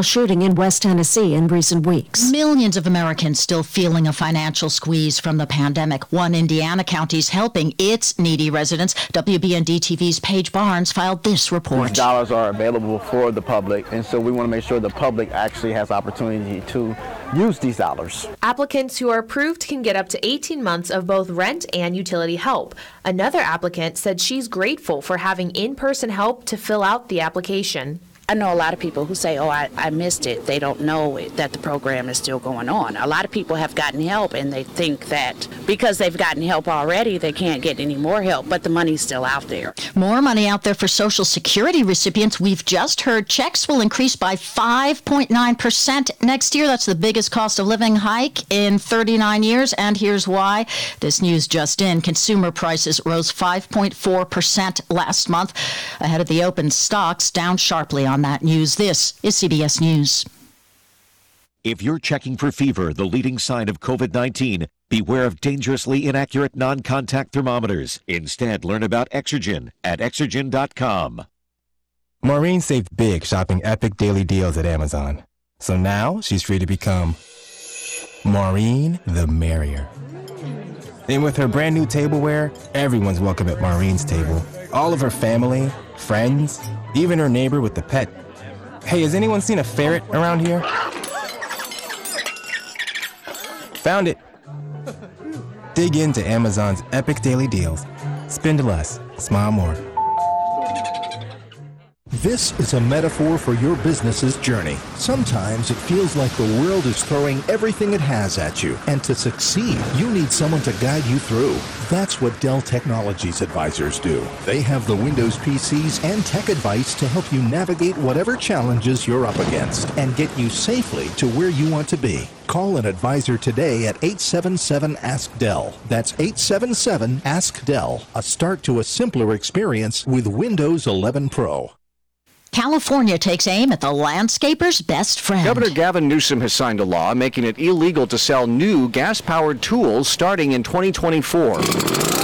mass shooting in West Tennessee in recent weeks. Millions of Americans still feeling a financial squeeze from the pandemic. One Indiana county is helping its needy residents. WBND TV's Paige Barnes filed this report. These dollars are available for the public, and so we want to make sure the public actually has opportunity to use these dollars. Applicants who are approved can get up to 18 months of both rent and utility help. Another applicant said she's grateful for having in person help to fill out the application. I know a lot of people who say, oh, I, I missed it. They don't know it, that the program is still going on. A lot of people have gotten help and they think that because they've gotten help already, they can't get any more help, but the money's still out there. More money out there for Social Security recipients. We've just heard checks will increase by 5.9% next year. That's the biggest cost of living hike in 39 years. And here's why. This news just in consumer prices rose 5.4% last month ahead of the open stocks down sharply on that news. This is CBS News. If you're checking for fever, the leading sign of COVID 19, beware of dangerously inaccurate non contact thermometers. Instead, learn about Exergen at Exergen.com. Maureen saved big shopping epic daily deals at Amazon. So now she's free to become Maureen the Merrier. And with her brand new tableware, everyone's welcome at Maureen's table. All of her family, friends, even her neighbor with the pet. Hey, has anyone seen a ferret around here? Found it. Dig into Amazon's epic daily deals. Spend less, smile more. This is a metaphor for your business's journey. Sometimes it feels like the world is throwing everything it has at you, and to succeed, you need someone to guide you through. That's what Dell Technologies advisors do. They have the Windows PCs and tech advice to help you navigate whatever challenges you're up against and get you safely to where you want to be. Call an advisor today at 877 Ask Dell. That's 877 Ask Dell. A start to a simpler experience with Windows 11 Pro. California takes aim at the landscaper's best friend. Governor Gavin Newsom has signed a law making it illegal to sell new gas powered tools starting in 2024.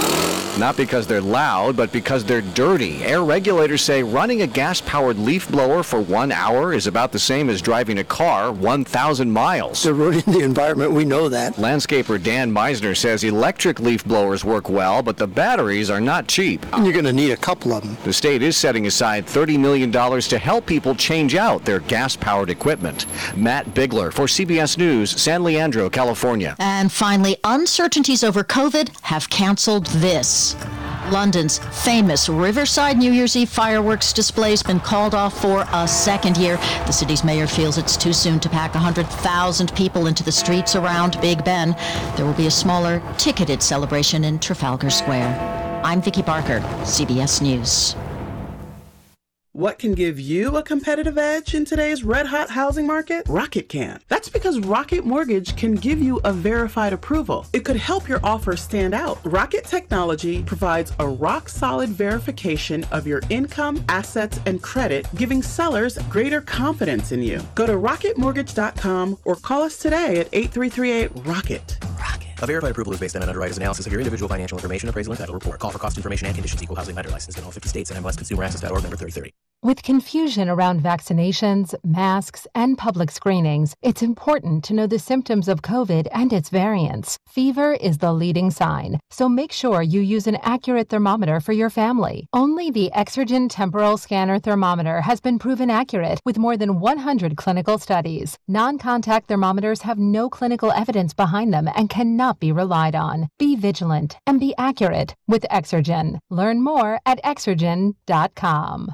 Not because they're loud, but because they're dirty. Air regulators say running a gas powered leaf blower for one hour is about the same as driving a car 1,000 miles. They're ruining the environment, we know that. Landscaper Dan Meisner says electric leaf blowers work well, but the batteries are not cheap. And you're going to need a couple of them. The state is setting aside $30 million to help people change out their gas powered equipment. Matt Bigler for CBS News, San Leandro, California. And finally, uncertainties over COVID have canceled this. London's famous Riverside New Year's Eve fireworks display has been called off for a second year. The city's mayor feels it's too soon to pack 100,000 people into the streets around Big Ben. There will be a smaller, ticketed celebration in Trafalgar Square. I'm Vicki Barker, CBS News. What can give you a competitive edge in today's red hot housing market? Rocket can. That's because Rocket Mortgage can give you a verified approval. It could help your offer stand out. Rocket Technology provides a rock solid verification of your income, assets, and credit, giving sellers greater confidence in you. Go to rocketmortgage.com or call us today at 8338 Rocket. A verified approval is based on an underwriter's analysis of your individual financial information, appraisal, and title report. Call for cost information and conditions. Equal housing lender license in all 50 states and MLSConsumerAccess.org number 3030. With confusion around vaccinations, masks, and public screenings, it's important to know the symptoms of COVID and its variants. Fever is the leading sign, so make sure you use an accurate thermometer for your family. Only the Exergen Temporal Scanner Thermometer has been proven accurate with more than 100 clinical studies. Non contact thermometers have no clinical evidence behind them and cannot be relied on. Be vigilant and be accurate with Exergen. Learn more at exergen.com.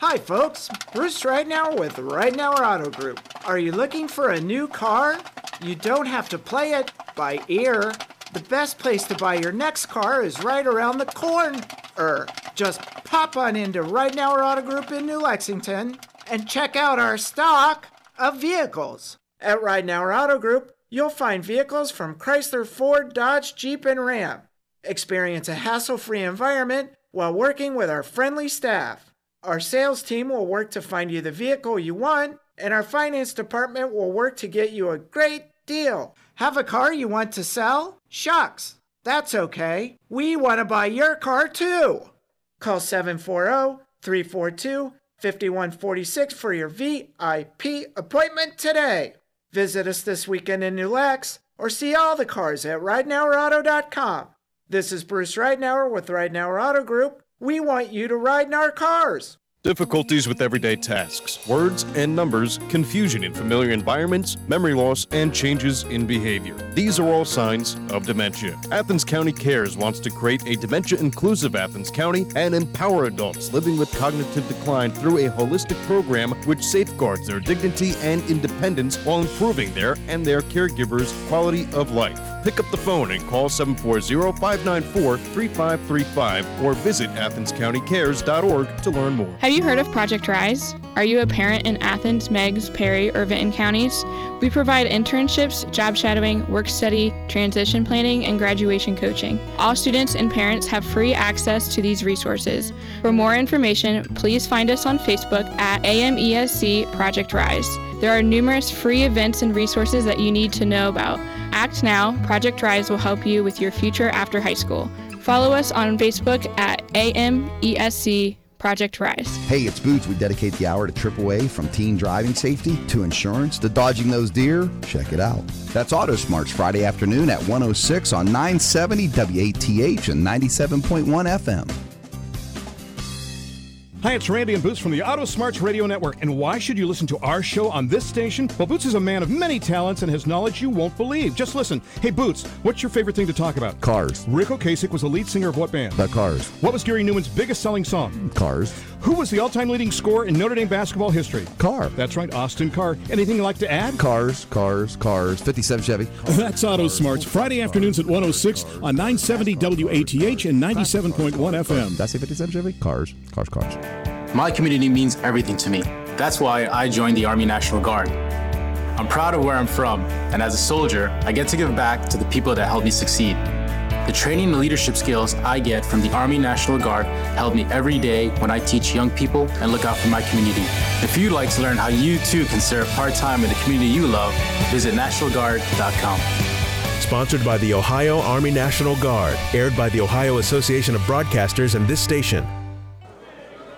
Hi, folks. Bruce Ridenour with Ridenour Auto Group. Are you looking for a new car? You don't have to play it by ear. The best place to buy your next car is right around the corner. Just pop on into Ridenour Auto Group in New Lexington and check out our stock of vehicles. At Ridenour Auto Group, you'll find vehicles from Chrysler, Ford, Dodge, Jeep, and Ram. Experience a hassle free environment while working with our friendly staff. Our sales team will work to find you the vehicle you want, and our finance department will work to get you a great deal. Have a car you want to sell? Shucks, that's okay. We want to buy your car too. Call 740 342 5146 for your VIP appointment today. Visit us this weekend in New Lex or see all the cars at RidenourAuto.com. This is Bruce Ridenour with Ridenour Auto Group. We want you to ride in our cars. Difficulties with everyday tasks, words and numbers, confusion in familiar environments, memory loss, and changes in behavior. These are all signs of dementia. Athens County Cares wants to create a dementia inclusive Athens County and empower adults living with cognitive decline through a holistic program which safeguards their dignity and independence while improving their and their caregivers' quality of life. Pick up the phone and call 740 594 3535 or visit athenscountycares.org to learn more. Have you heard of Project Rise? Are you a parent in Athens, Meigs, Perry, or Vinton counties? We provide internships, job shadowing, work study, transition planning, and graduation coaching. All students and parents have free access to these resources. For more information, please find us on Facebook at AMESC Project Rise. There are numerous free events and resources that you need to know about. Act now, Project Rise will help you with your future after high school. Follow us on Facebook at AMESC Project Rise. Hey, it's Boots. We dedicate the hour to AAA from teen driving safety to insurance to dodging those deer. Check it out. That's Auto Smarts Friday afternoon at 106 on 970 WATH and 97.1 FM. Hi, it's Randy and Boots from the Auto Smarts Radio Network. And why should you listen to our show on this station? Well, Boots is a man of many talents and has knowledge you won't believe. Just listen. Hey, Boots, what's your favorite thing to talk about? Cars. Ric Ocasek was the lead singer of what band? The Cars. What was Gary Numan's biggest selling song? Cars. Who was the all-time leading scorer in Notre Dame basketball history? Carr. That's right, Austin Carr. Anything you'd like to add? Cars, cars, cars. 57 Chevy. That's Auto Smarts. Friday afternoons at 106 on 970 WATH and 97.1 FM. That's I say 57 Chevy? Cars, cars, cars. My community means everything to me. That's why I joined the Army National Guard. I'm proud of where I'm from, and as a soldier, I get to give back to the people that helped me succeed. The training and leadership skills I get from the Army National Guard help me every day when I teach young people and look out for my community. If you'd like to learn how you too can serve part time in the community you love, visit NationalGuard.com. Sponsored by the Ohio Army National Guard, aired by the Ohio Association of Broadcasters and this station.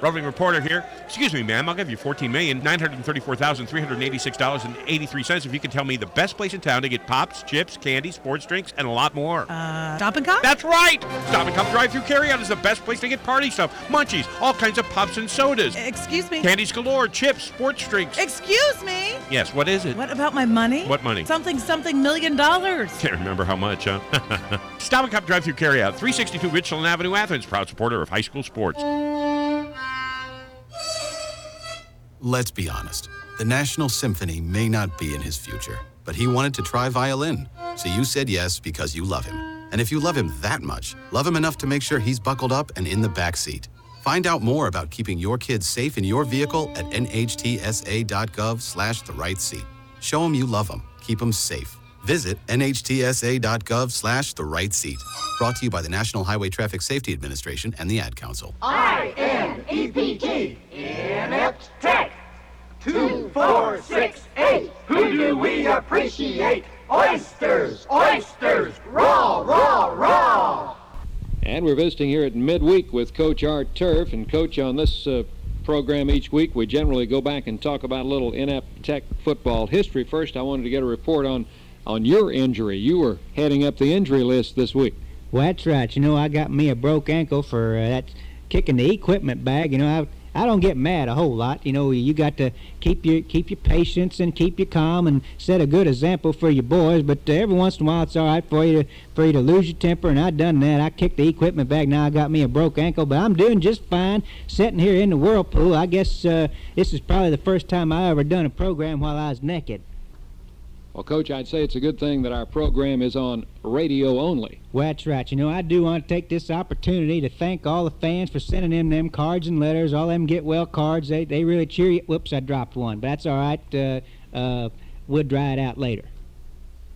Roving reporter here. Excuse me, ma'am. I'll give you fourteen million nine hundred thirty-four thousand three hundred eighty-six dollars and eighty-three cents if you can tell me the best place in town to get pops, chips, candy, sports drinks, and a lot more. Uh, Stop and Cop? That's right. Stop and Cop drive-through carryout is the best place to get party stuff, munchies, all kinds of pops and sodas, Excuse me. candies galore, chips, sports drinks. Excuse me. Yes. What is it? What about my money? What money? Something, something million dollars. Can't remember how much, huh? Stop and Cop drive-through carryout, 362 Richland Avenue, Athens. Proud supporter of high school sports. Let's be honest. The National Symphony may not be in his future, but he wanted to try violin. So you said yes because you love him. And if you love him that much, love him enough to make sure he's buckled up and in the back seat. Find out more about keeping your kids safe in your vehicle at nhtsa.gov slash the right seat. Show them you love them. Keep them safe. Visit nhtsa.gov slash the right seat. Brought to you by the National Highway Traffic Safety Administration and the Ad Council. I-N-E-P-T, inept tech. Two, four, six, eight. Who do we appreciate? Oysters, oysters, raw, raw, raw. And we're visiting here at midweek with Coach Art Turf. And, Coach, on this uh, program each week, we generally go back and talk about a little inept tech football history. First, I wanted to get a report on, on your injury. You were heading up the injury list this week. Well, that's right. You know, I got me a broke ankle for uh, that kicking the equipment bag. You know, I I don't get mad a whole lot. You know, you got to keep your keep your patience and keep you calm and set a good example for your boys. But uh, every once in a while, it's all right for you to for you to lose your temper. And I done that. I kicked the equipment bag. Now I got me a broke ankle, but I'm doing just fine. Sitting here in the whirlpool. I guess uh, this is probably the first time I ever done a program while I was naked. Well, Coach, I'd say it's a good thing that our program is on radio only. Well, that's right. You know, I do want to take this opportunity to thank all the fans for sending in them cards and letters, all them get well cards. They, they really cheer you. Whoops, I dropped one, but that's all right. Uh, uh, we'll dry it out later.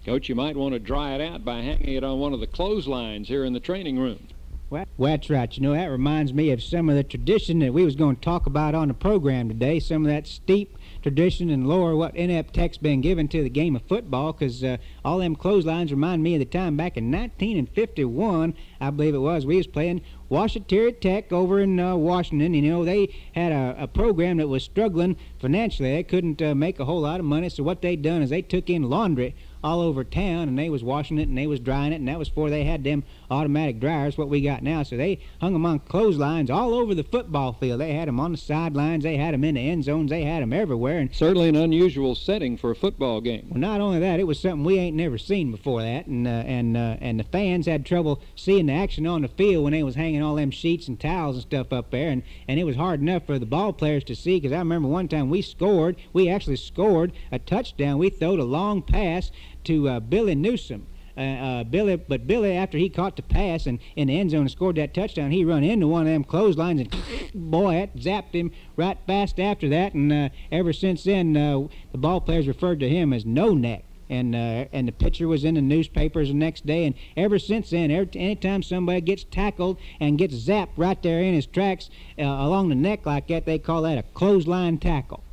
Coach, you might want to dry it out by hanging it on one of the clotheslines here in the training room. Well, that's right. You know, that reminds me of some of the tradition that we was going to talk about on the program today. Some of that steep tradition and lore what inept tech's been given to the game of football because uh, all them clotheslines remind me of the time back in 1951 i believe it was we was playing Washington Tech over in uh, Washington. You know, they had a, a program that was struggling financially. They couldn't uh, make a whole lot of money, so what they done is they took in laundry all over town and they was washing it and they was drying it and that was before they had them automatic dryers what we got now so they hung them on clotheslines all over the football field they had them on the sidelines they had them in the end zones they had them everywhere and Certainly an unusual setting for a football game. well, not only that, it was something we ain't never seen before that, and uh, and uh, and the fans had trouble seeing the action on the field when they was hanging all them sheets and towels and stuff up there, and and it was hard enough for the ball players to see. Because I remember one time we scored, we actually scored a touchdown. We throwed a long pass to uh, Billy Newsom. Uh, uh, Billy, but Billy, after he caught the pass and in the end zone and scored that touchdown, he run into one of them clotheslines and boy, that zapped him right fast after that. And uh, ever since then, uh, the ball players referred to him as No Neck. And uh, and the picture was in the newspapers the next day. And ever since then, every, anytime somebody gets tackled and gets zapped right there in his tracks uh, along the neck like that, they call that a clothesline tackle.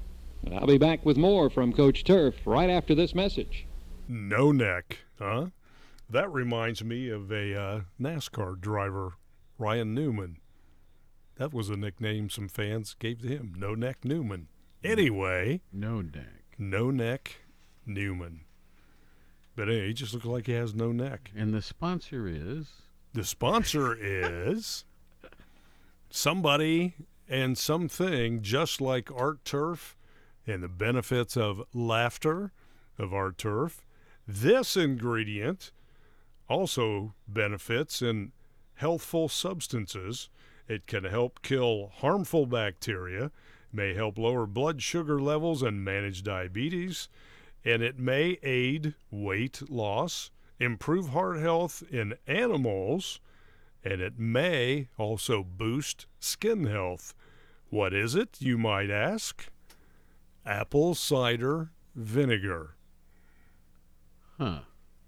I'll be back with more from Coach Turf right after this message. No neck, huh? That reminds me of a uh, NASCAR driver, Ryan Newman. That was a nickname some fans gave to him, No Neck Newman. Anyway, No neck. No Neck Newman. But hey, he just looks like he has no neck. And the sponsor is The sponsor is somebody and something just like Art Turf and the benefits of laughter of Art Turf. This ingredient also benefits in healthful substances. It can help kill harmful bacteria, may help lower blood sugar levels and manage diabetes, and it may aid weight loss, improve heart health in animals, and it may also boost skin health. What is it, you might ask? Apple cider vinegar. Huh.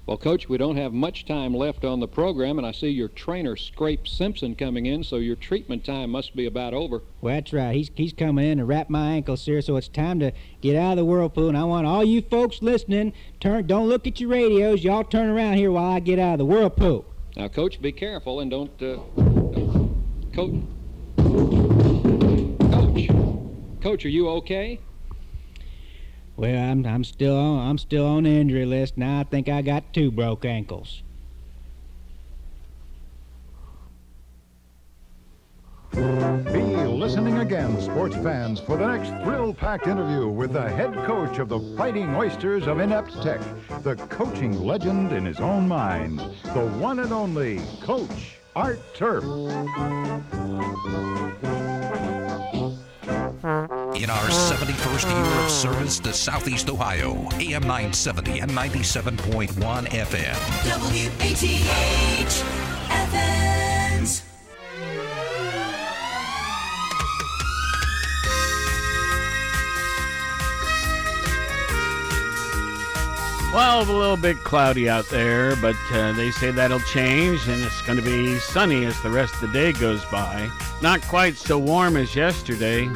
Well, Coach, we don't have much time left on the program, and I see your trainer, Scrape Simpson, coming in, so your treatment time must be about over. Well, that's right. He's he's coming in to wrap my ankles here, so it's time to get out of the whirlpool. And I want all you folks listening, turn don't look at your radios. Y'all turn around here while I get out of the whirlpool. Now, Coach, be careful and don't. Uh, Coach. Coach. Coach, are you okay? Well, I'm I'm still on I'm still on the injury list now. I think I got two broke ankles. Be listening again, sports fans, for the next thrill-packed interview with the head coach of the Fighting Oysters of Inept Tech, the coaching legend in his own mind, the one and only Coach Art Turf. In our 71st year of service to Southeast Ohio, AM 970 and 97.1 FM. WATH Athens. Well, a little bit cloudy out there, but uh, they say that'll change and it's going to be sunny as the rest of the day goes by. Not quite so warm as yesterday.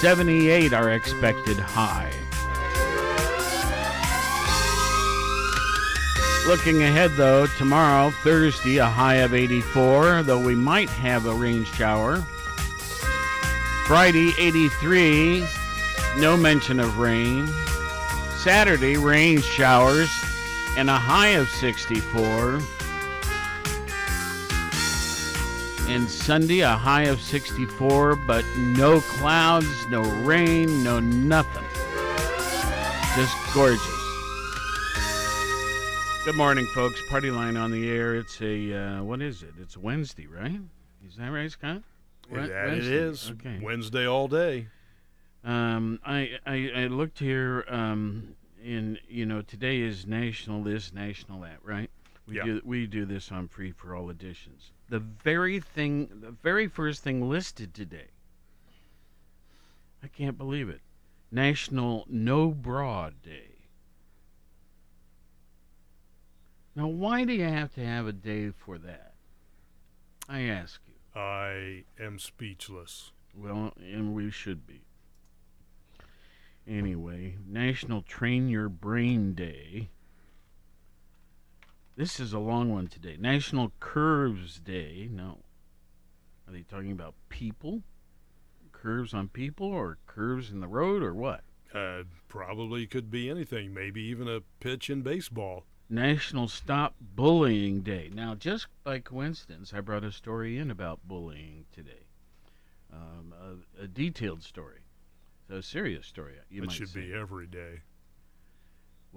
78 our expected high. Looking ahead though, tomorrow, Thursday, a high of 84, though we might have a rain shower. Friday, 83, no mention of rain. Saturday, rain showers and a high of 64. And Sunday, a high of 64, but no clouds, no rain, no nothing. Just gorgeous. Good morning, folks. Party line on the air. It's a, uh, what is it? It's Wednesday, right? Is that right, Scott? That it is. Okay. Wednesday all day. Um, I, I I looked here. Um, in you know today is national this, national that, right? We Yeah. do we do this on free for all editions. The very thing, the very first thing listed today. I can't believe it. National No Bra Day. Now, why do you have to have a day for that? I ask you. I am speechless. Well, and we should be. Anyway, National Train Your Brain Day. This is a long one today. National Curves Day. No. Are they talking about people? Curves on people or curves in the road or what? Uh, probably could be anything. Maybe even a pitch in baseball. National Stop Bullying Day. Now, just by coincidence, I brought a story in about bullying today. Um, a, a detailed story. So a serious story. You it should say. be every day.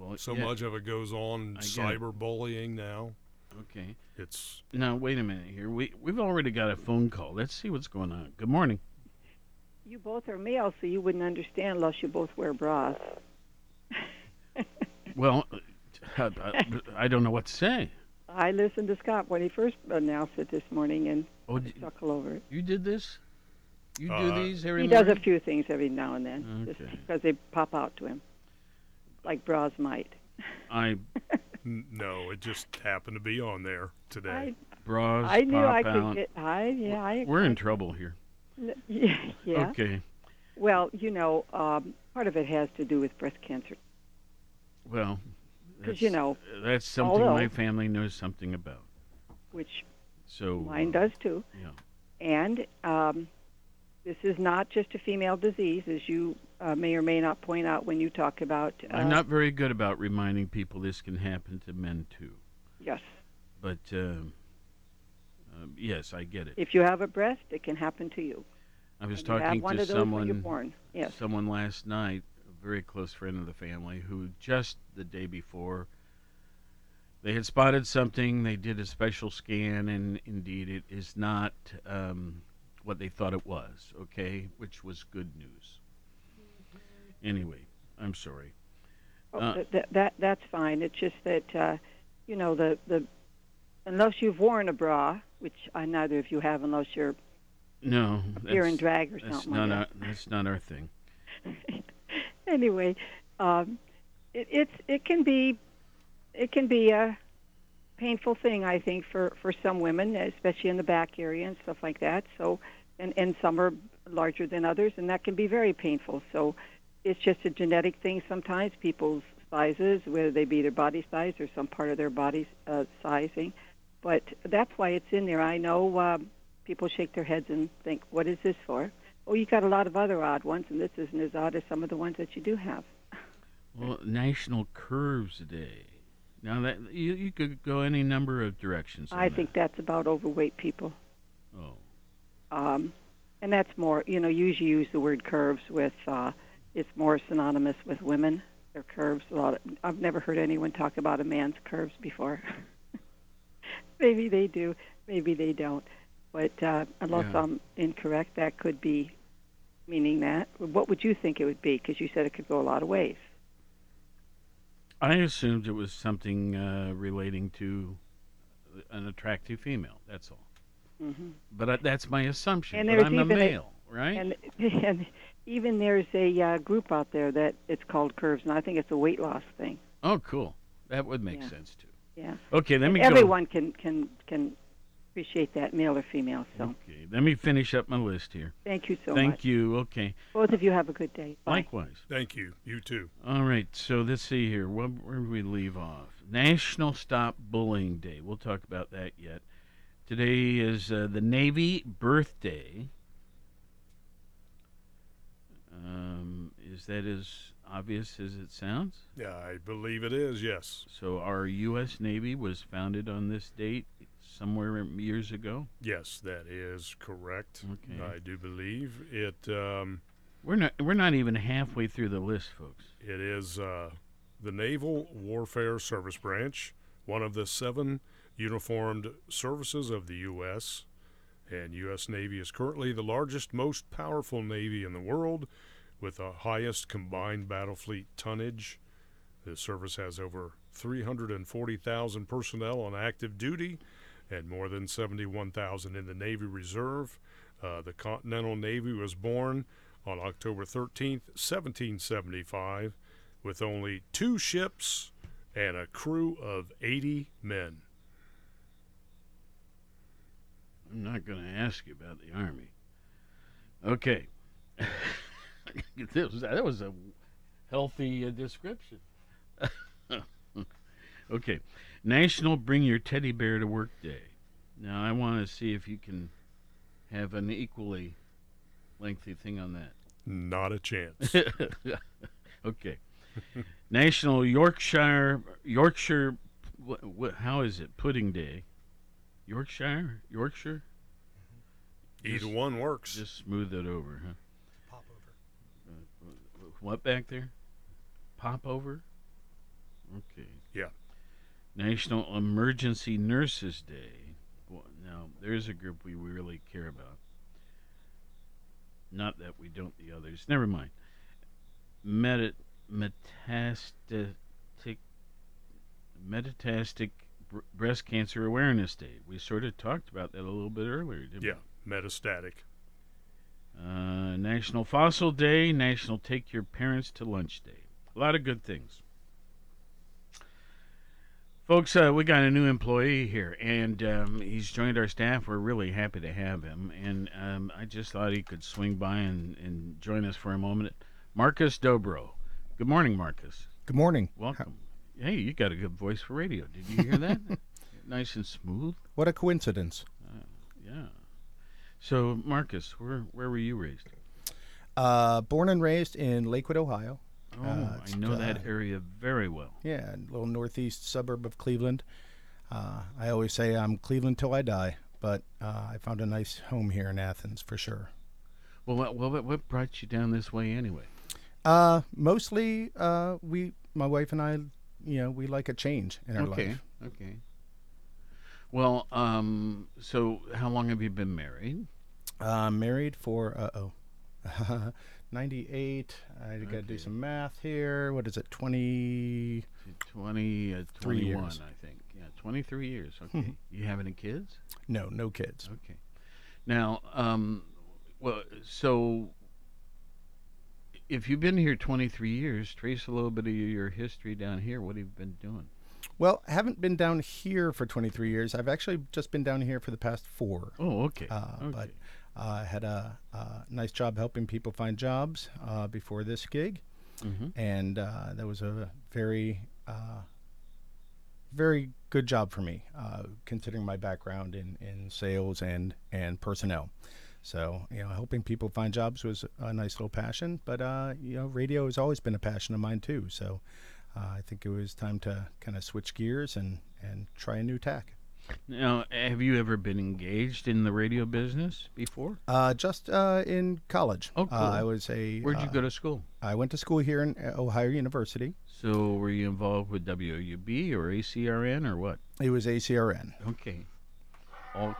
Well, So yeah. much of it goes on I get it. cyberbullying now. Okay. It's Now, wait a minute here. We we've already got a phone call. Let's see what's going on. Good morning. You both are male, so you wouldn't understand unless you both wear bras. Well, uh, I, I don't know what to say. I listened to Scott when he first announced it this morning, and Oh, I d- chuckle over it. You did this? You do Uh, these every He does a few things every now and then, just because they pop out to him, like bras might. I n- no, it just happened to be on there today. I, bras I knew pop I could out. get. I yeah. I, We're in trouble here. yeah. yeah. Okay. Well, you know, um, part of it has to do with breast cancer. Well, 'Cause, you know, that's something my family knows something about. which So mine does too. Yeah. And um, this is not just a female disease, as you uh, may or may not point out when you talk about. Uh, I'm not very good about reminding people this can happen to men too. Yes. But um, um, yes, I get it. If you have a breast, it can happen to you. I was and talking to of those when you're someone. Yes. someone last night, a very close friend of the family, who just the day before they had spotted something. They did a special scan, and indeed, it is not um, what they thought it was. Okay, which was good news. Anyway, I'm sorry. Oh, Uh, that, that that's fine. It's just that uh, you know the the unless you've worn a bra, which I neither of you have, unless you're No, appear in drag or that's something not like our, that's not our thing. anyway, um, it, it's it can be it can be a painful thing, I think, for for some women, especially in the back area and stuff like that. So, and and some are larger than others, and that can be very painful. So, it's just a genetic thing. Sometimes people's sizes, whether they be their body size or some part of their body uh, sizing, but that's why it's in there. I know um, people shake their heads and think, "What is this for?" Oh, you got a lot of other odd ones, and this isn't as odd as some of the ones that you do have. Well, National Curves Day. Now that you you could go any number of directions. on I that. think that's about overweight people. Oh. Um, and that's more, you know, usually use the word curves with, uh, it's more synonymous with women. Their curves. A lot. Of, I've never heard anyone talk about a man's curves before. maybe they do, maybe they don't. But uh, unless Yeah. I'm incorrect, that could be meaning that. What would you think it would be? Because you said it could go a lot of ways. I assumed it was something uh, relating to an attractive female. That's all. hmm But uh, that's my assumption. And but I'm a male, right? And, and even there's a uh, group out there that it's called Curves, and I think it's a weight loss thing. oh, cool. That would make Yeah. sense too. Yeah. Okay, let And me go. Everyone can can can appreciate that, male or female. So Okay, let me finish up my list here. thank you so Thank much. you. Okay. Both of you have a good day. Bye. Likewise. Thank you. You too. All right, so let's see here. Where, where do we leave off? National Stop Bullying Day. We'll talk about that yet. Today is uh, the Navy birthday. Um, is that as obvious as it sounds? Yeah, I believe it is. Yes. So our U.S. Navy was founded on this date somewhere years ago. Yes, that is correct. Okay. I do believe it. Um, We're not we're not even halfway through the list, folks. It is uh, the Naval Warfare Service Branch, one of the seven uniformed services of the U.S. And U.S. Navy is currently the largest, most powerful Navy in the world, with the highest combined battle fleet tonnage. The service has over 340,000 personnel on active duty and more than 71,000 in the Navy Reserve. Uh, the Continental Navy was born on October 13, 1775, with only two ships and a crew of 80 men. I'm not going to ask you about the Army. Okay. that, was, that was a healthy uh, description. okay. National Bring Your Teddy Bear to Work Day. Now, I want to see if you can have an equally lengthy thing on that? Not a chance. okay. National Yorkshire Yorkshire what, what, how is it? Pudding Day. Yorkshire? Yorkshire? Either Just- one works. Just smooth it over, huh? What back there? Pop over? Okay. Yeah. National Emergency Nurses Day. Well, now, there's a group we really care about. Not that we don't the others. Never mind. Meta, metastatic Metastatic Br- Breast Cancer Awareness Day. We sort of talked about that a little bit earlier, didn't Yeah, metastatic. Uh, National Fossil Day, National Take Your Parents to Lunch Day. A lot of good things. Folks, uh, we got a new employee here, and um, he's joined our staff. We're really happy to have him, and um, I just thought he could swing by and, and join us for a moment. Marcus Dobro. Good morning, Marcus. Good morning. Welcome. Hey, you got a good voice for radio. Did you hear that? nice and smooth. What a coincidence. Uh, yeah. So, Marcus, where where were you raised? Uh, born and raised in Lakewood, Ohio. Oh, Uh, I know that uh, area very well. Yeah, a little northeast suburb of Cleveland. Uh, I always say I'm Cleveland till I die, but uh, I found a nice home here in Athens for sure. Well, what, what, what brought you down this way anyway? Uh, mostly, uh, we, my wife and I, you know, we like a change in our okay, life. Okay. Okay. Well, um, so how long have you been married? Uh, married for uh oh, 98. I got to do some math here. What is it? 20. 20, uh, Three 21, years. I think. Yeah, 23 years. Okay. Mhm. you have any kids? No, no kids. Okay. Now, um, well, so if you've been here 23 years, trace a little bit of your history down here. What have you been doing? Well, I haven't been down here for 23 years. I've actually just been down here for the past four. Oh, okay. Uh, But uh, I had a, a nice job helping people find jobs uh, before this gig, Mhm. and uh, that was a very, uh, very good job for me, uh, considering my background in, in sales and and personnel. So you know, helping people find jobs was a nice little passion. But uh, you know, radio has always been a passion of mine too. So uh, I think it was time to kind of switch gears and and try a new tack. Now, have you ever been engaged in the radio business before? Uh, just uh, in college. Oh, cool. Uh, I was a. Where'd you uh, go to school? I went to school here in uh, Ohio University. So, were you involved with WUB or ACRN or what? It was ACRN. Okay. All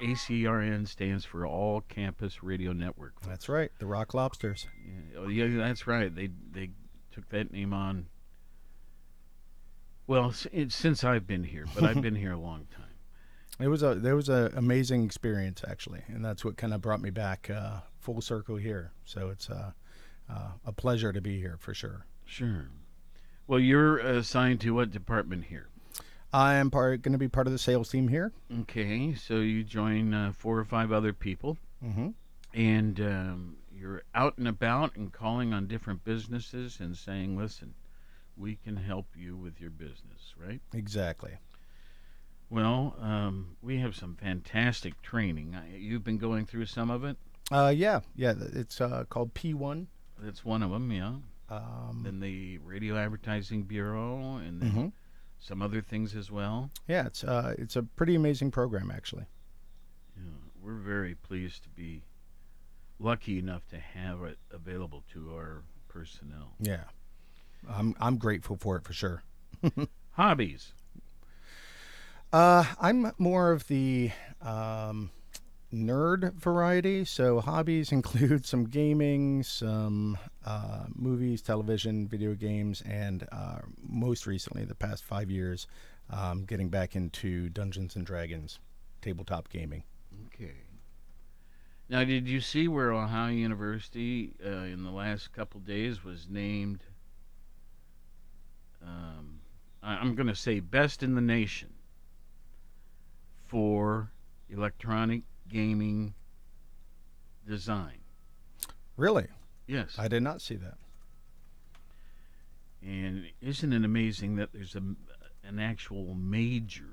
ACRN stands for All Campus Radio Network. That's right, the Rock Lobsters. Yeah, oh, yeah, that's right. They they took that name on. Well, s- since I've been here, but I've been here a long time. It was a there was an amazing experience actually, and that's what kind of brought me back uh, full circle here. So it's uh, uh, a pleasure to be here for sure. Sure. Well, you're assigned to what department here? I am part going to be part of the sales team here. Okay, so you join uh, four or five other people, Mm-hmm. and um, you're out and about and calling on different businesses and saying, "Listen, we can help you with your business," right? Exactly. Well, um, we have some fantastic training. You've been going through some of it. Uh, yeah, yeah. It's uh, called P1. That's one of them, yeah. Um, then the Radio Advertising Bureau, and then Mhm. some other things as well. Yeah, it's uh, it's a pretty amazing program actually. Yeah, we're very pleased to be lucky enough to have it available to our personnel. Yeah, I'm I'm grateful for it for sure. Hobbies. Uh, I'm more of the um, nerd variety. So hobbies include some gaming, some uh, movies, television, video games, and uh, most recently, the past five years, um, getting back into Dungeons and Dragons, tabletop gaming. Okay. Now, did you see where Ohio University uh, in the last couple days was named? Um, I- I'm going to say best in the nation for electronic gaming design. Really? Yes. I did not see that. And isn't it amazing that there's a, an actual major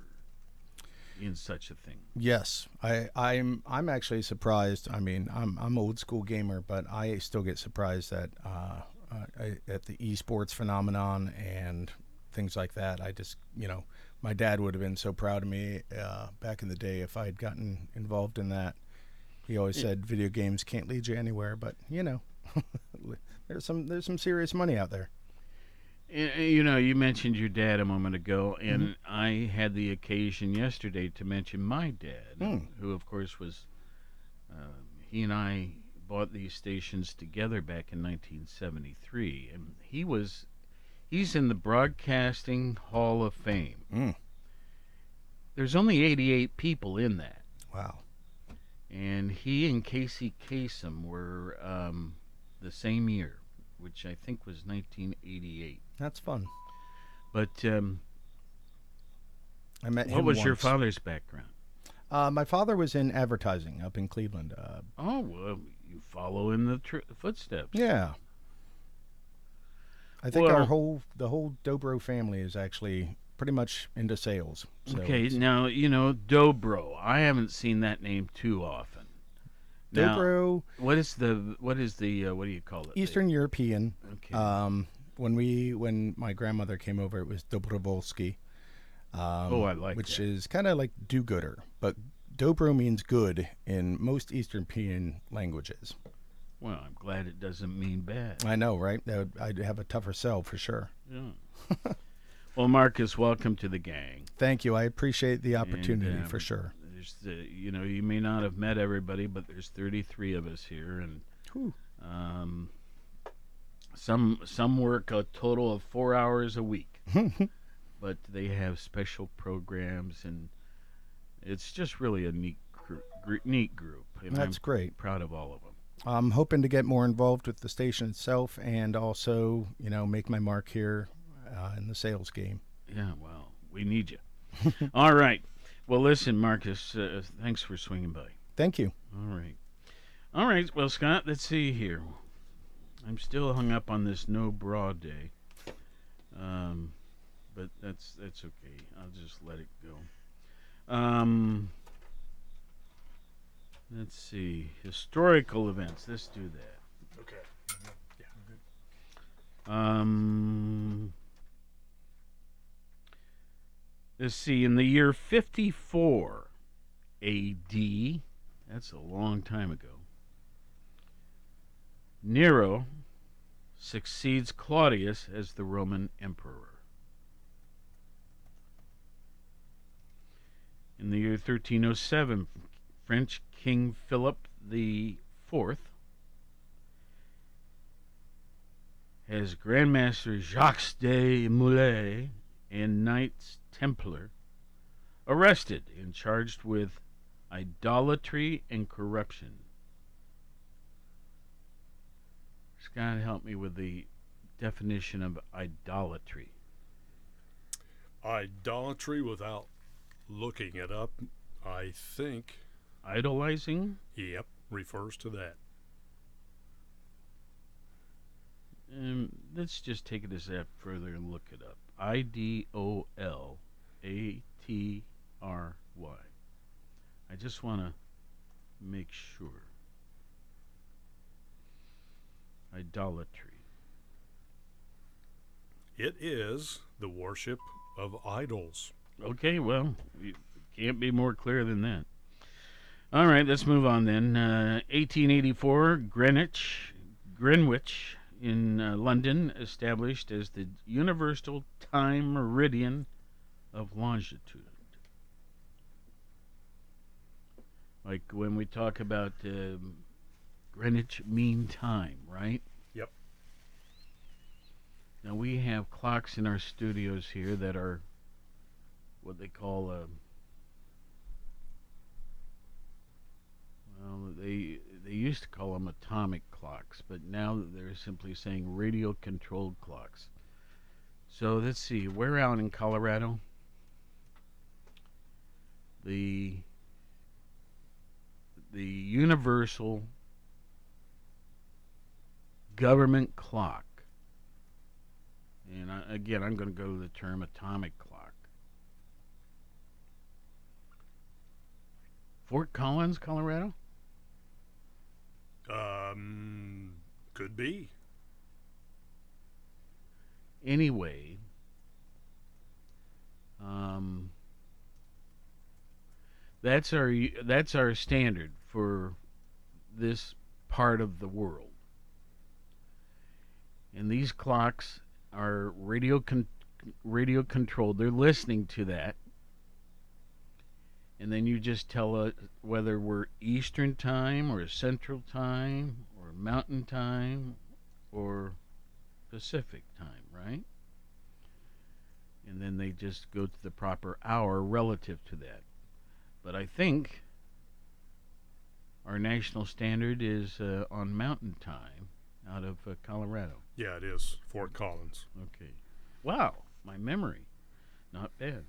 in such a thing. Yes, I, I'm. I'm actually surprised. I mean, I'm I'm old school gamer, but I still get surprised that uh, uh, I, at the esports phenomenon and things like that. I just, you know, my dad would have been so proud of me uh, back in the day if I had gotten involved in that. He always Yeah. said video games can't lead you anywhere, but you know, there's some there's some serious money out there. You know, you mentioned your dad a moment ago, and Mhm. I had the occasion yesterday to mention my dad, Hmm. who, of course, was. Uh, he and I bought these stations together back in 1973, and he was. He's in the Broadcasting Hall of Fame. Mm. There's only 88 people in that. Wow. And he and Casey Kasem were um, the same year, which I think was 1988. That's fun. But um, I met what was your father's background? Uh, my father was in advertising up in Cleveland. Uh, Oh, well, you follow in the tr- footsteps. yeah. I think our whole the whole Dobro family is actually pretty much into sales. So okay, now you know Dobro. I haven't seen that name too often. Now, Dobro- what is the what is the uh, what do you call it? Eastern European. Okay. Um, when we when my grandmother came over, it was Dobrovolsky. Um, Oh, I like which that. is kind of like do-gooder, but Dobro means good in most Eastern European languages. Well, I'm glad it doesn't mean bad. I know, right? That would, I'd have a tougher sell for sure. Yeah. well, Marcus, welcome to the gang. Thank you. I appreciate the And, opportunity um, for sure. There's, uh, you know, you may not have met everybody, but there's 33 of us here, and um, some some work a total of four hours a week, but they have special programs, and it's just really a neat gr- gr- neat group. And That's I'm great. Proud of all of them. I'm hoping to get more involved with the station itself and also, you know, make my mark here uh, in the sales game. Yeah, well, we need you. all right. Well, listen, Marcus. Uh, thanks for swinging by. Thank you. All right. All right. Well, Scott, let's see here. I'm still hung up on this no bra day. Um, but that's that's okay. I'll just let it go. Um, let's see. Historical events. Let's do that. Okay. Um, let's see. In the year 54 A.D., that's a long time ago, Nero succeeds Claudius as the Roman emperor. In the year 1307, French King Philip the Fourth has Grandmaster Jacques de Molay and Knights Templar arrested and charged with idolatry and corruption. Scott, help me with the definition of idolatry. Idolatry without looking it up, I think. Idolizing? Yep, refers to that. Um, let's just take it a step further and look it up. I D O L A T R Y. I just want to make sure. Idolatry. It is the worship of idols. Okay, well, you can't be more clear than that. All right, let's move on then. Uh, 1884, Greenwich, Greenwich in uh, London, established as the universal time meridian of longitude. Like when we talk about um, Greenwich Mean Time, right? Yep. Now we have clocks in our studios here that are what they call um, well they they used to call them atomic clocks, but now they're simply saying radio controlled clocks. So let's see, we're out in Colorado? The the universal government clock. And I, again, I'm going to go to the term atomic clock. Fort Collins, Colorado? Um, could be. Anyway, um, that's our that's our standard for this part of the world. And these clocks are radio con- radio controlled. They're listening to that. And then you just tell us whether we're Eastern time or Central time or Mountain time or Pacific time, right? And then they just go to the proper hour relative to that. But I think our national standard is uh, on Mountain time out of uh, Colorado. Yeah, it is Fort Collins. Okay. Wow, my memory. Not bad.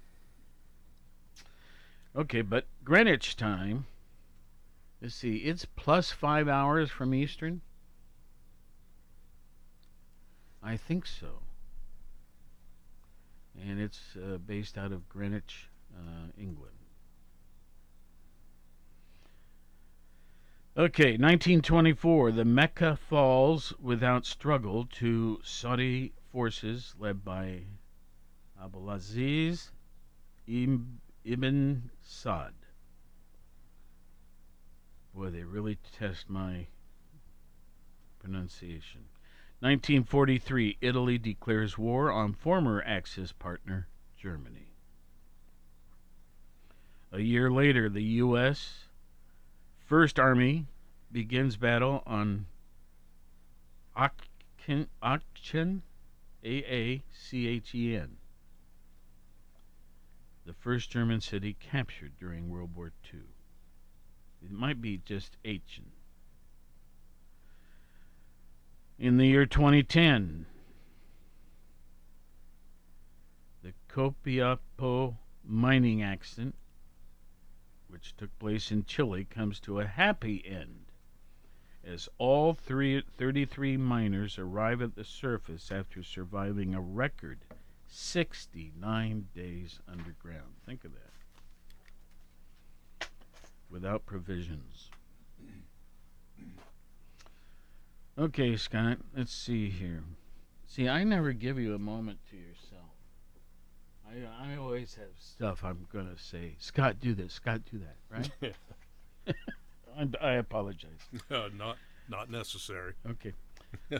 Okay, but Greenwich time. Let's see, it's plus five hours from Eastern. I think so. And it's uh, based out of Greenwich, uh, England. Okay, 1924, the Mecca falls without struggle to Saudi forces led by Abdulaziz ibn Saud. Boy, they really test my pronunciation. 1943, Italy declares war on former Axis partner Germany. A year later, the U.S. First Army begins battle on Aachen A A C H E N, the first German city captured during World War II. It might be just Aachen. In the year 2010, the Copiapo mining accident, which took place in Chile, comes to a happy end as all three, 33 miners arrive at the surface after surviving a record 69 days underground. Think of that. Without provisions. Okay, Scott, let's see here. See, I never give you a moment to yourself. I, I always have stuff I'm going to say. Scott, do this. Scott, do that, right? I, I apologize. Uh, not not necessary. Okay.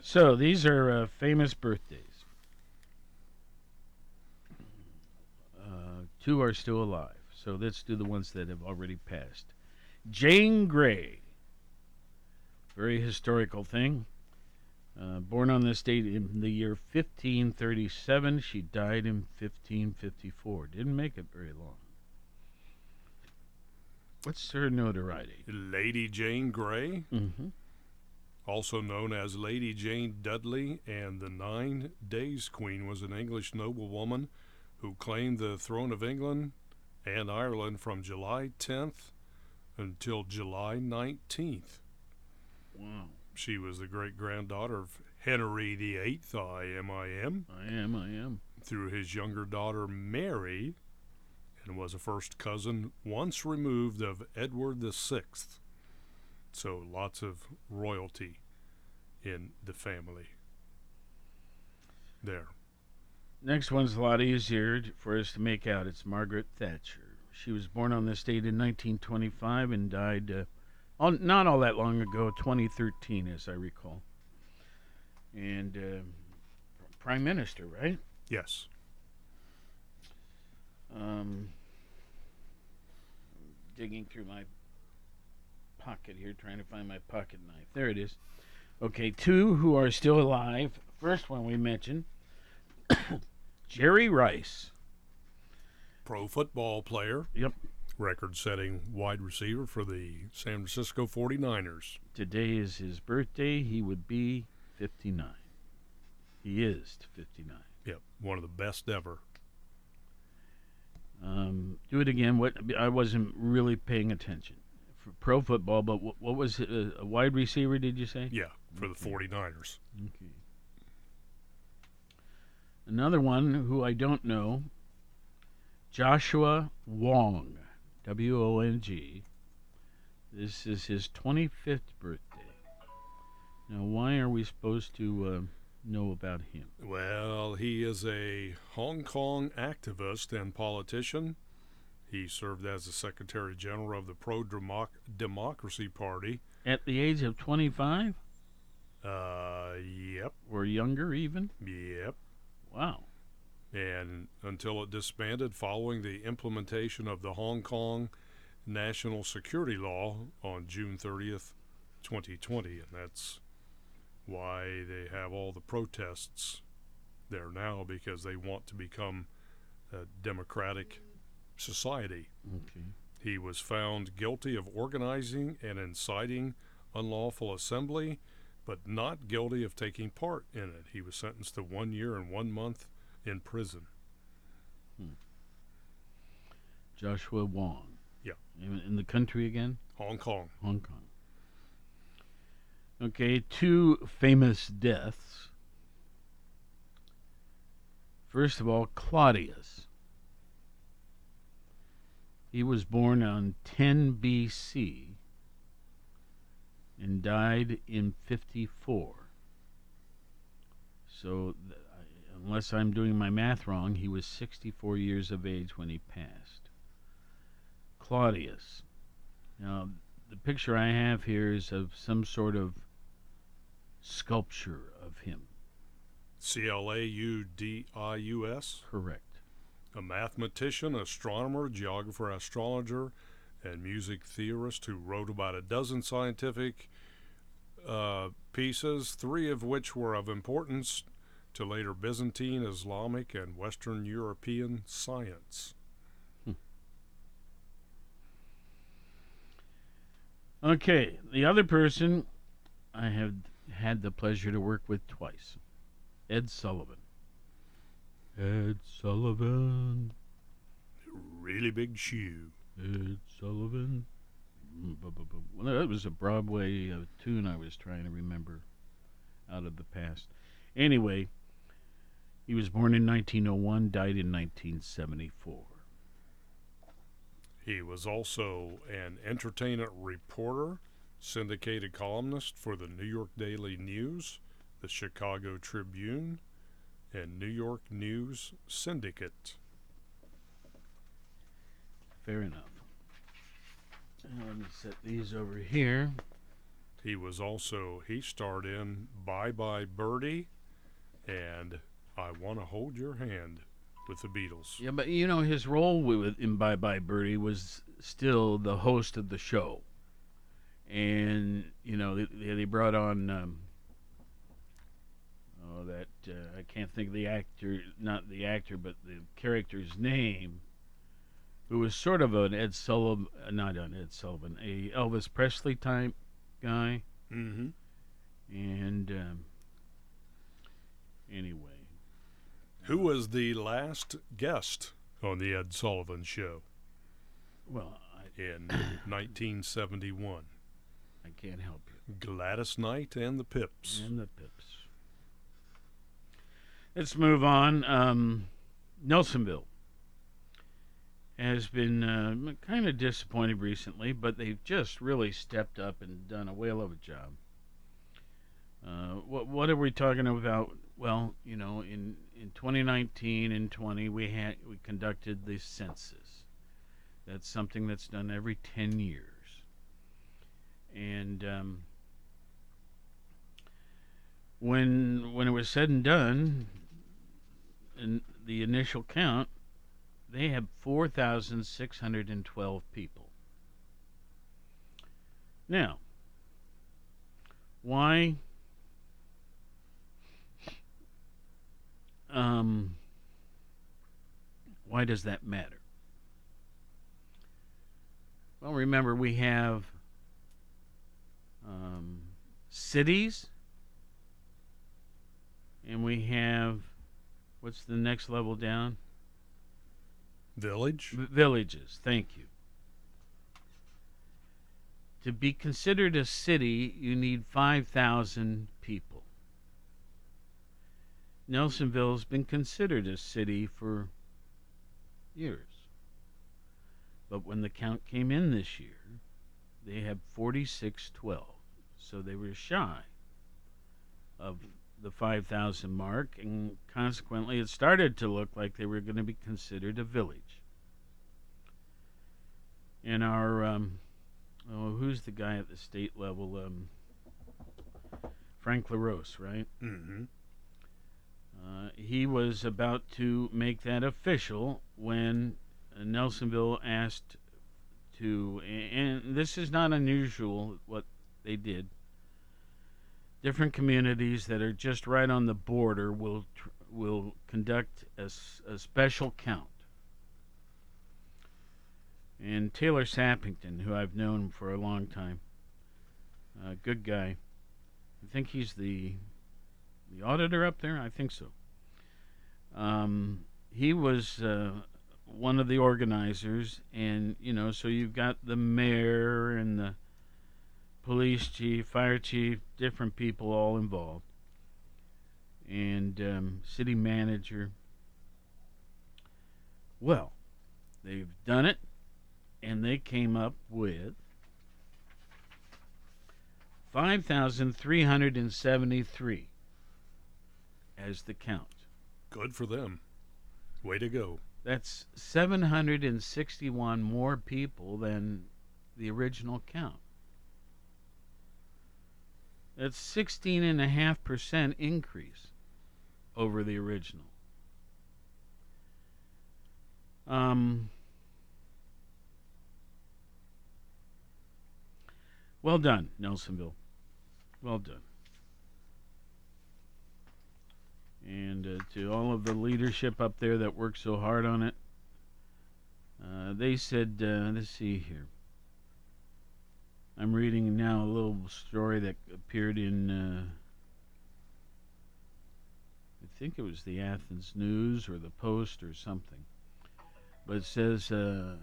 so these are uh, famous birthdays. Uh, two are still alive. So let's do the ones that have already passed. Jane Grey. Very historical thing. Uh, born on this date in the year 1537, she died in 1554. Didn't make it very long. What's her notoriety? Lady Jane Grey, mm-hmm. also known as Lady Jane Dudley, and the Nine Days Queen, was an English noblewoman who claimed the throne of England and Ireland from July 10th until July 19th. Wow. She was the great granddaughter of Henry VIII, I am, I am. I am, I am. Through his younger daughter Mary, and was a first cousin once removed of Edward VI. So lots of royalty in the family. There. Next one's a lot easier for us to make out. It's Margaret Thatcher. She was born on this date in 1925 and died uh, all, not all that long ago, 2013, as I recall. And uh, Prime Minister, right? Yes. Um, digging through my pocket here, trying to find my pocket knife. There it is. Okay, two who are still alive. First one we mentioned Jerry Rice. Pro football player. Yep. Record setting wide receiver for the San Francisco 49ers. Today is his birthday. He would be 59. He is 59. Yep, one of the best ever. Um, do it again. What I wasn't really paying attention for pro football, but what, what was it? A, a, wide receiver? Did you say? Yeah, for okay. the 49ers. Okay. Another one who I don't know, Joshua Wong, W O N G, This is his 25th birthday. Now, why are we supposed to uh, know about him? Well, he is a Hong Kong activist and politician. He served as the Secretary General of the Pro Democracy Party. At the age of 25? Uh, yep. Or younger, even? Yep. Wow. And until it disbanded following the implementation of the Hong Kong National Security Law on June 30th, 2020. And that's why they have all the protests there now because they want to become a democratic society. Okay. He was found guilty of organizing and inciting unlawful assembly, but not guilty of taking part in it. He was sentenced to one year and one month in prison. Hmm. Joshua Wong. Yeah. In, in the country again? Hong Kong. Hong Kong. Okay, two famous deaths. First of all, Claudius. He was born on 10 BC and died in 54. So, th- unless I'm doing my math wrong, he was 64 years of age when he passed. Claudius. Now, the picture I have here is of some sort of sculpture of him. C L A U D I U S? Correct. A mathematician, astronomer, geographer, astrologer, and music theorist who wrote about a dozen scientific uh, pieces, three of which were of importance to later Byzantine, Islamic, and Western European science. Hmm. Okay, the other person I have had the pleasure to work with twice Ed Sullivan. Ed Sullivan. Really big shoe. Ed Sullivan. Well, that was a Broadway uh, tune I was trying to remember out of the past. Anyway, he was born in 1901, died in 1974. He was also an entertainment reporter, syndicated columnist for the New York Daily News, the Chicago Tribune, and New York News Syndicate. Fair enough. Let me set these over here. He was also, he starred in Bye Bye Birdie and I Want to Hold Your Hand with the Beatles. Yeah, but you know, his role with in Bye Bye Birdie was still the host of the show. And, you know, they, they brought on, um, oh, that, uh, I can't think of the actor, not the actor, but the character's name who was sort of an Ed Sullivan, not an Ed Sullivan, a Elvis Presley type guy. Mm-hmm. And um, anyway, who was the last guest on the Ed Sullivan Show? Well, I, in 1971, I can't help you. Gladys Knight and the Pips. And the Pips. Let's move on. Um, Nelsonville has been uh, kind of disappointed recently, but they've just really stepped up and done a whale of a job. Uh, what what are we talking about? Well, you know, in in 2019 and 20, we had we conducted the census. That's something that's done every 10 years, and um, when when it was said and done, in the initial count, they have 4,612 people. Now, why um, why does that matter? Well, remember we have um, cities, and we have what's the next level down? Village? V- villages, thank you. To be considered a city, you need 5,000 people. Nelsonville's been considered a city for years. But when the count came in this year, they had 4612. So they were shy of the 5,000 mark, and consequently, it started to look like they were going to be considered a village. In our, um, oh, who's the guy at the state level? Um, Frank LaRose, right? Mm-hmm. Uh, he was about to make that official when Nelsonville asked to, and this is not unusual what they did. Different communities that are just right on the border will tr- will conduct a, s- a special count. And Taylor Sappington, who I've known for a long time, a good guy. I think he's the the auditor up there. I think so. Um, he was uh, one of the organizers, and you know, so you've got the mayor and the police chief, fire chief, different people all involved, and um, city manager. Well, they've done it, and they came up with five thousand three hundred and seventy-three as the count. Good for them. Way to go. That's 761 more people than the original count. That's 16.5% increase over the original. Um, well done, Nelsonville. Well done. and uh, to all of the leadership up there that worked so hard on it. Uh, they said, uh, let's see here. I'm reading now a little story that appeared in, uh, I think it was the Athens News or the Post or something. But it says, uh,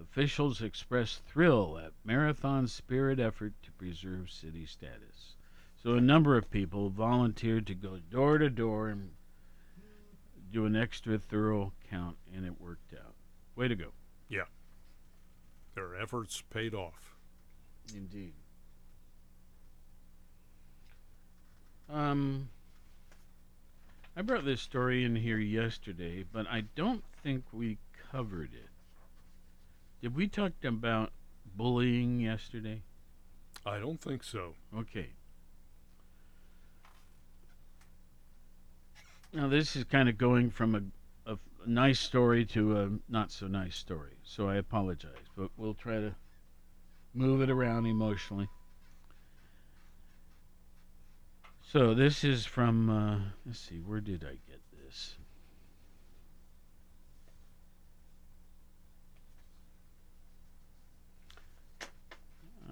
officials express thrill at marathon spirit effort to preserve city status. So a number of people volunteered to go door to door and do an extra thorough count, and it worked out. Way to go. Yeah. Their efforts paid off. Indeed. Um, I brought this story in here yesterday, but I don't think we covered it. Did we talk about bullying yesterday? I don't think so. Okay. Now this is kind of going from a, a nice story to a not so nice story, so I apologize, but we'll try to move it around emotionally. So this is from uh, let's see, where did I get this?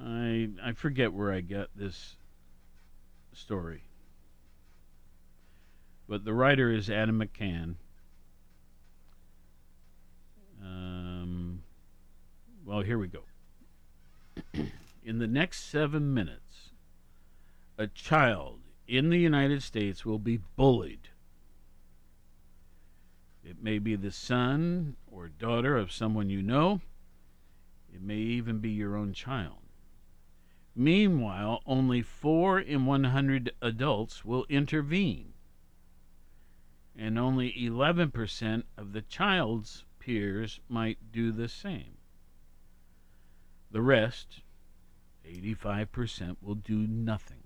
I I forget where I got this story but the writer is Adam McCann. Um, well, here we go. in the next seven minutes, a child in the United States will be bullied. It may be the son or daughter of someone you know. It may even be your own child. Meanwhile, only 4 in 100 adults will intervene and only 11% of the child's peers might do the same. The rest, 85%, will do nothing.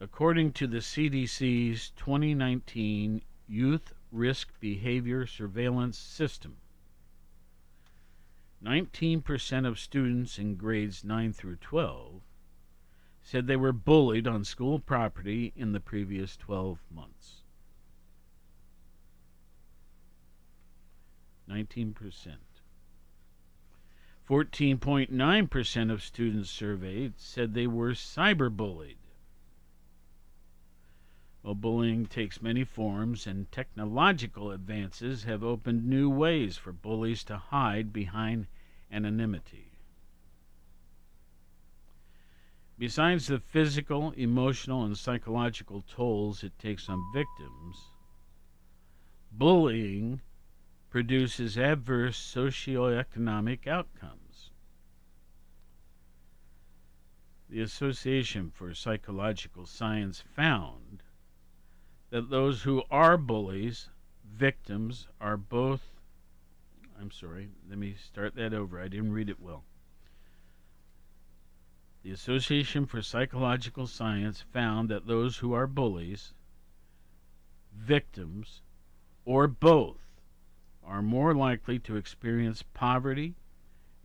According to the CDC's 2019 Youth Risk Behavior Surveillance System, 19% of students in grades 9 through 12 said they were bullied on school property in the previous 12 months. 19%. 14.9% of students surveyed said they were cyberbullied. While bullying takes many forms, and technological advances have opened new ways for bullies to hide behind anonymity. Besides the physical, emotional, and psychological tolls it takes on victims, bullying produces adverse socioeconomic outcomes. The Association for Psychological Science found that those who are bullies, victims, are both. I'm sorry, let me start that over. I didn't read it well. The Association for Psychological Science found that those who are bullies, victims, or both are more likely to experience poverty,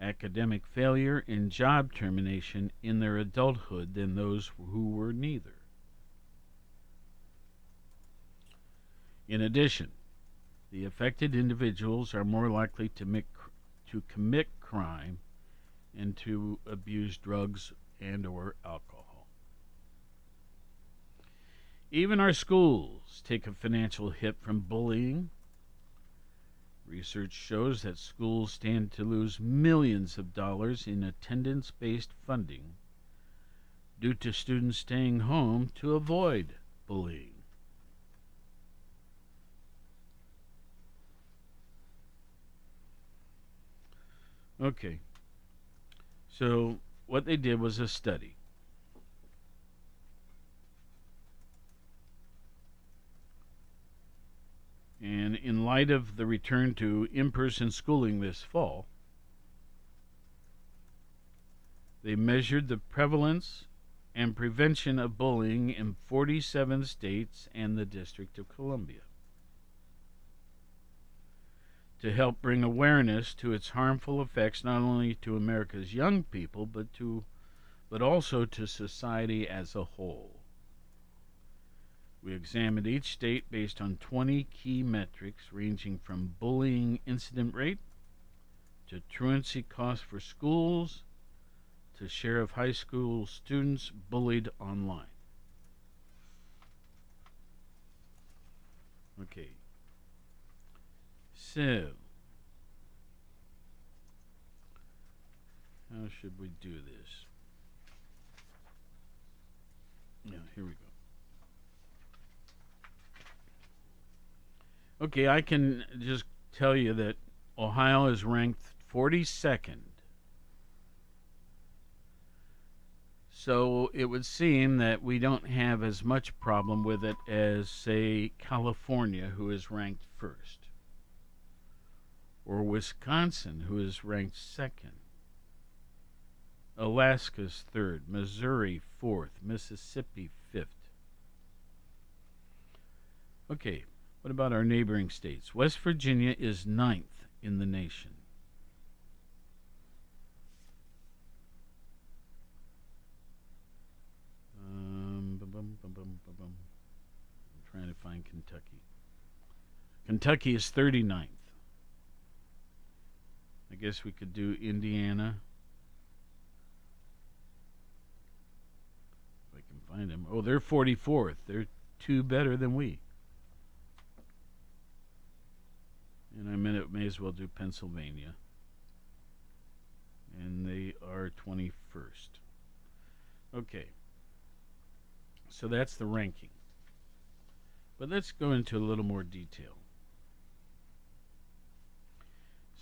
academic failure, and job termination in their adulthood than those who were neither. In addition, the affected individuals are more likely to, make, to commit crime and to abuse drugs and or alcohol. Even our schools take a financial hit from bullying. Research shows that schools stand to lose millions of dollars in attendance based funding due to students staying home to avoid bullying. Okay. So what they did was a study. And in light of the return to in person schooling this fall, they measured the prevalence and prevention of bullying in 47 states and the District of Columbia to help bring awareness to its harmful effects not only to America's young people but to but also to society as a whole. We examined each state based on 20 key metrics ranging from bullying incident rate to truancy costs for schools to share of high school students bullied online. Okay. So, how should we do this? Yeah, here we go. Okay, I can just tell you that Ohio is ranked 42nd. So it would seem that we don't have as much problem with it as, say, California, who is ranked first, or Wisconsin, who is ranked second. Alaska's third, Missouri fourth, Mississippi fifth. Okay, what about our neighboring states? West Virginia is ninth in the nation. Um. I'm trying to find Kentucky. Kentucky is 39th. Guess we could do Indiana. If I can find them. Oh, they're 44th. They're two better than we. And I mean, it may as well do Pennsylvania. And they are 21st. Okay. So that's the ranking. But let's go into a little more detail.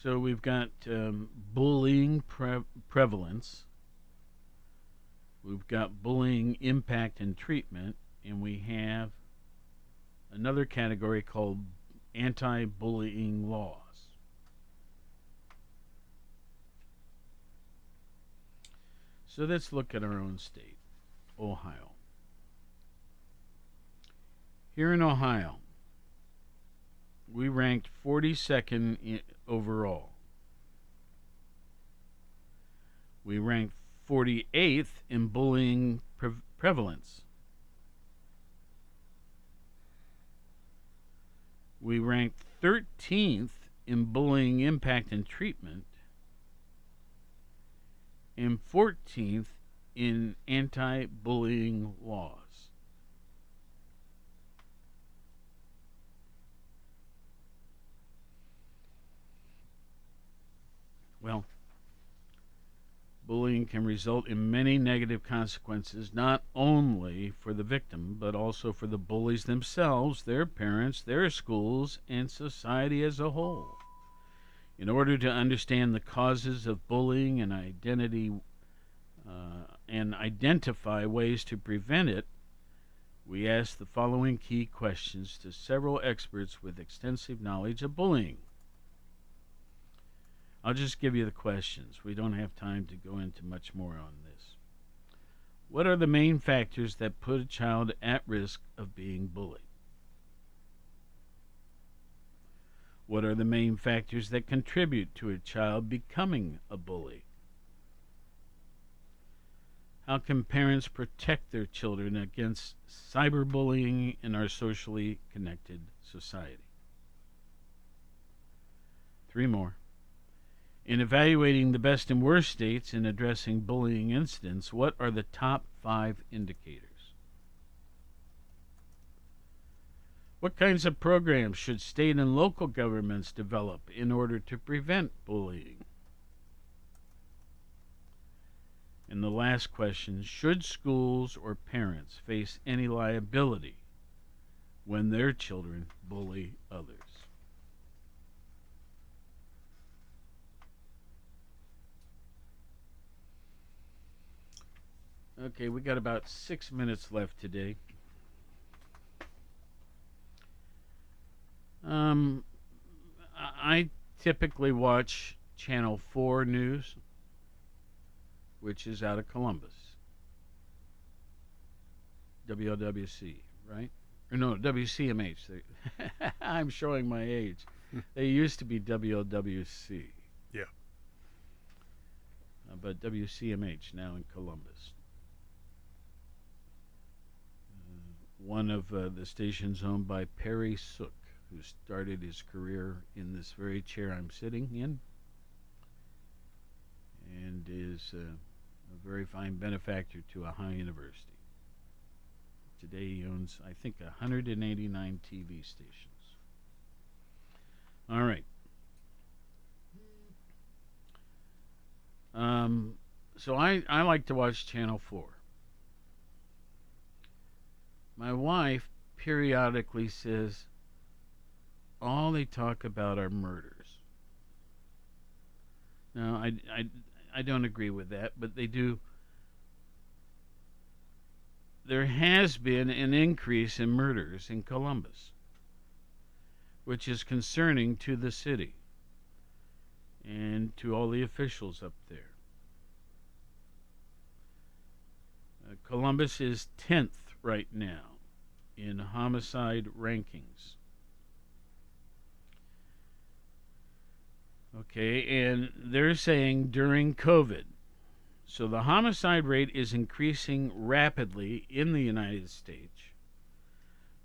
So we've got um, bullying pre- prevalence, we've got bullying impact and treatment, and we have another category called anti bullying laws. So let's look at our own state, Ohio. Here in Ohio, we ranked 42nd in, overall. We ranked 48th in bullying pre- prevalence. We ranked 13th in bullying impact and treatment, and 14th in anti bullying laws. Well, bullying can result in many negative consequences, not only for the victim, but also for the bullies themselves, their parents, their schools, and society as a whole. In order to understand the causes of bullying and identity uh, and identify ways to prevent it, we asked the following key questions to several experts with extensive knowledge of bullying. I'll just give you the questions. We don't have time to go into much more on this. What are the main factors that put a child at risk of being bullied? What are the main factors that contribute to a child becoming a bully? How can parents protect their children against cyberbullying in our socially connected society? Three more. In evaluating the best and worst states in addressing bullying incidents, what are the top five indicators? What kinds of programs should state and local governments develop in order to prevent bullying? And the last question Should schools or parents face any liability when their children bully others? Okay, we got about six minutes left today. Um, I typically watch Channel 4 News, which is out of Columbus. WLWC, right? Or no, WCMH. I'm showing my age. they used to be WLWC. Yeah. Uh, but WCMH now in Columbus. One of uh, the stations owned by Perry Sook, who started his career in this very chair I'm sitting in, and is uh, a very fine benefactor to Ohio University. Today he owns, I think, 189 TV stations. All right. Um, so I, I like to watch Channel 4. My wife periodically says, all they talk about are murders. Now, I, I, I don't agree with that, but they do. There has been an increase in murders in Columbus, which is concerning to the city and to all the officials up there. Uh, Columbus is 10th right now in homicide rankings. Okay, and they're saying during COVID. So the homicide rate is increasing rapidly in the United States.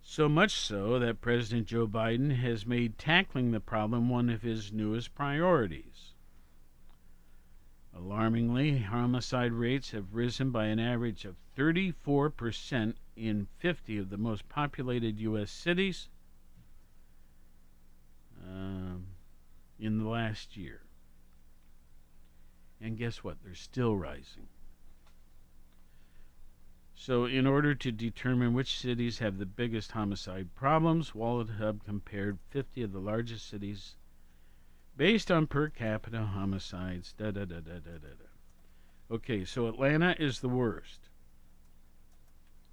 So much so that President Joe Biden has made tackling the problem one of his newest priorities. Alarmingly, homicide rates have risen by an average of 34% in 50 of the most populated U.S. cities um, in the last year. And guess what? They're still rising. So, in order to determine which cities have the biggest homicide problems, Wallet Hub compared 50 of the largest cities based on per capita homicides. Da da da da da da da. Okay, so Atlanta is the worst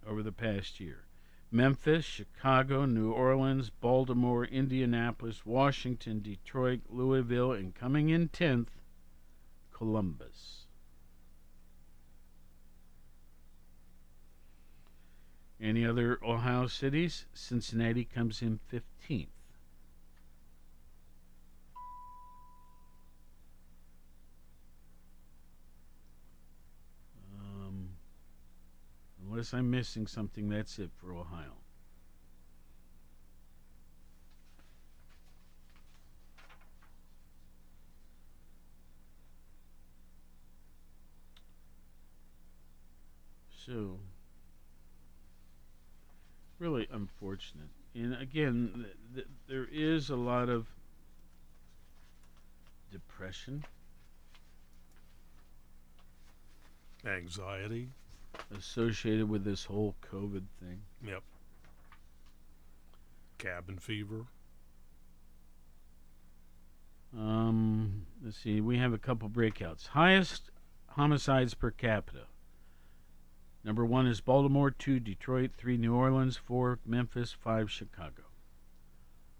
over the past year. Memphis, Chicago, New Orleans, Baltimore, Indianapolis, Washington, Detroit, Louisville, and coming in 10th, Columbus. Any other Ohio cities? Cincinnati comes in 15th. Unless I'm missing something, that's it for Ohio. So, really unfortunate. And again, th- th- there is a lot of depression, Anxiety. Associated with this whole COVID thing. Yep. Cabin fever. Um, let's see. We have a couple breakouts. Highest homicides per capita. Number one is Baltimore, two Detroit, three New Orleans, four Memphis, five Chicago.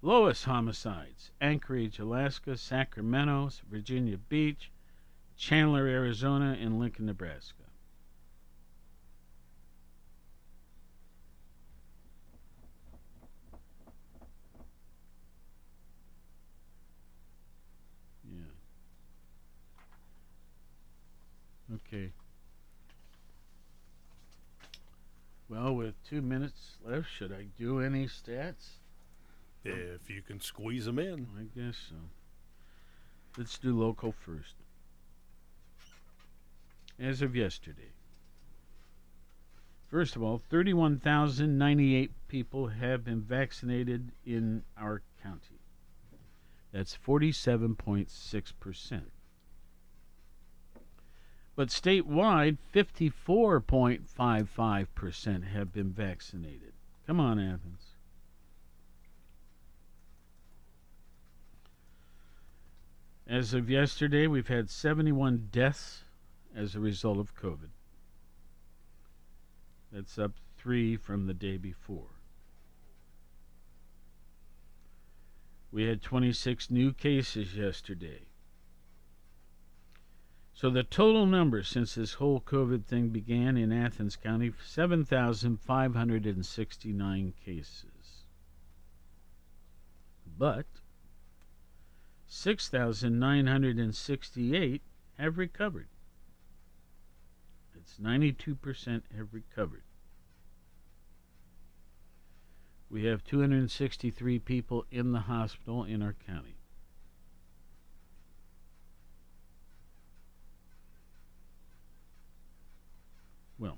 Lowest homicides Anchorage, Alaska, Sacramento, Virginia Beach, Chandler, Arizona, and Lincoln, Nebraska. Yeah. Okay. Well, with two minutes left, should I do any stats? If you can squeeze them in. I guess so. Let's do local first. As of yesterday, first of all, 31,098 people have been vaccinated in our county. That's 47.6%. But statewide, 54.55% have been vaccinated. Come on, Athens. As of yesterday, we've had 71 deaths as a result of COVID. That's up three from the day before. We had 26 new cases yesterday. So the total number since this whole COVID thing began in Athens County 7,569 cases. But 6,968 have recovered. It's 92% have recovered. We have 263 people in the hospital in our county. Well,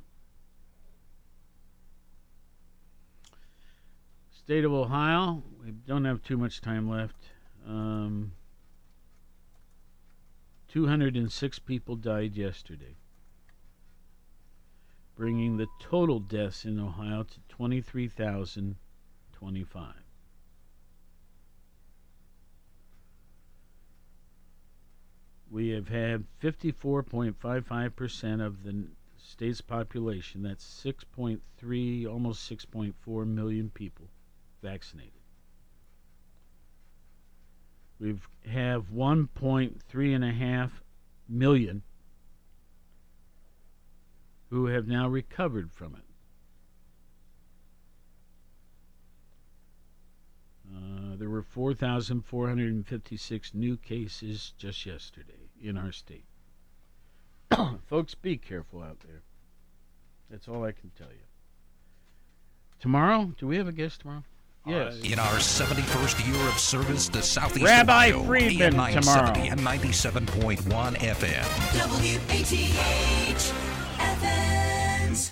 state of Ohio, we don't have too much time left. Um, 206 people died yesterday, bringing the total deaths in Ohio to 23,025. We have had 54.55% of the state's population, that's 6.3, almost 6.4 million people vaccinated. We've have 1.3 and a half million who have now recovered from it. Uh, there were 4,456 new cases just yesterday in our state. Folks, be careful out there. That's all I can tell you. Tomorrow, do we have a guest tomorrow? Yes. In our 71st year of service to Southeast Rabbi Ohio, Friedman AM tomorrow. 970 and 97.1 FM. WATH Athens.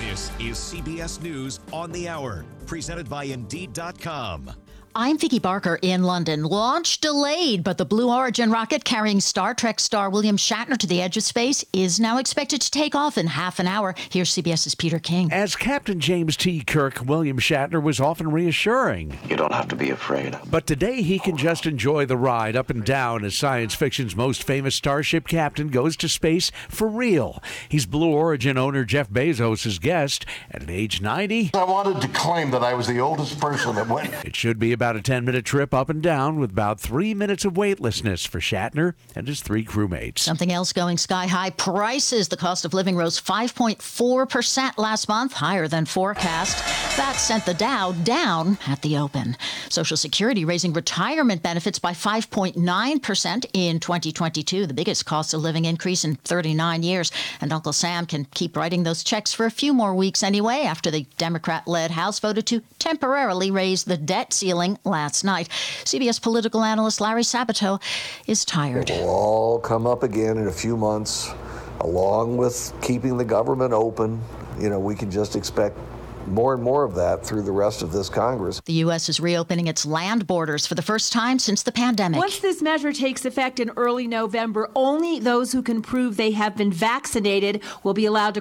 This is CBS News on the Hour, presented by Indeed.com. I'm Vicki Barker in London. Launch delayed, but the Blue Origin rocket carrying Star Trek star William Shatner to the edge of space is now expected to take off in half an hour. Here's CBS's Peter King. As Captain James T. Kirk, William Shatner was often reassuring. You don't have to be afraid. But today he can just enjoy the ride up and down as science fiction's most famous starship captain goes to space for real. He's Blue Origin owner Jeff Bezos' guest, and at age 90, I wanted to claim that I was the oldest person that went. it should be about a 10 minute trip up and down with about three minutes of weightlessness for Shatner and his three crewmates. Something else going sky high prices. The cost of living rose 5.4% last month, higher than forecast. That sent the Dow down at the open. Social Security raising retirement benefits by 5.9% in 2022, the biggest cost of living increase in 39 years. And Uncle Sam can keep writing those checks for a few more weeks anyway after the Democrat led House voted to temporarily raise the debt ceiling last night. CBS political analyst Larry Sabato is tired. It will all come up again in a few months, along with keeping the government open. You know, we can just expect more and more of that through the rest of this Congress. The U.S. is reopening its land borders for the first time since the pandemic. Once this measure takes effect in early November, only those who can prove they have been vaccinated will be allowed to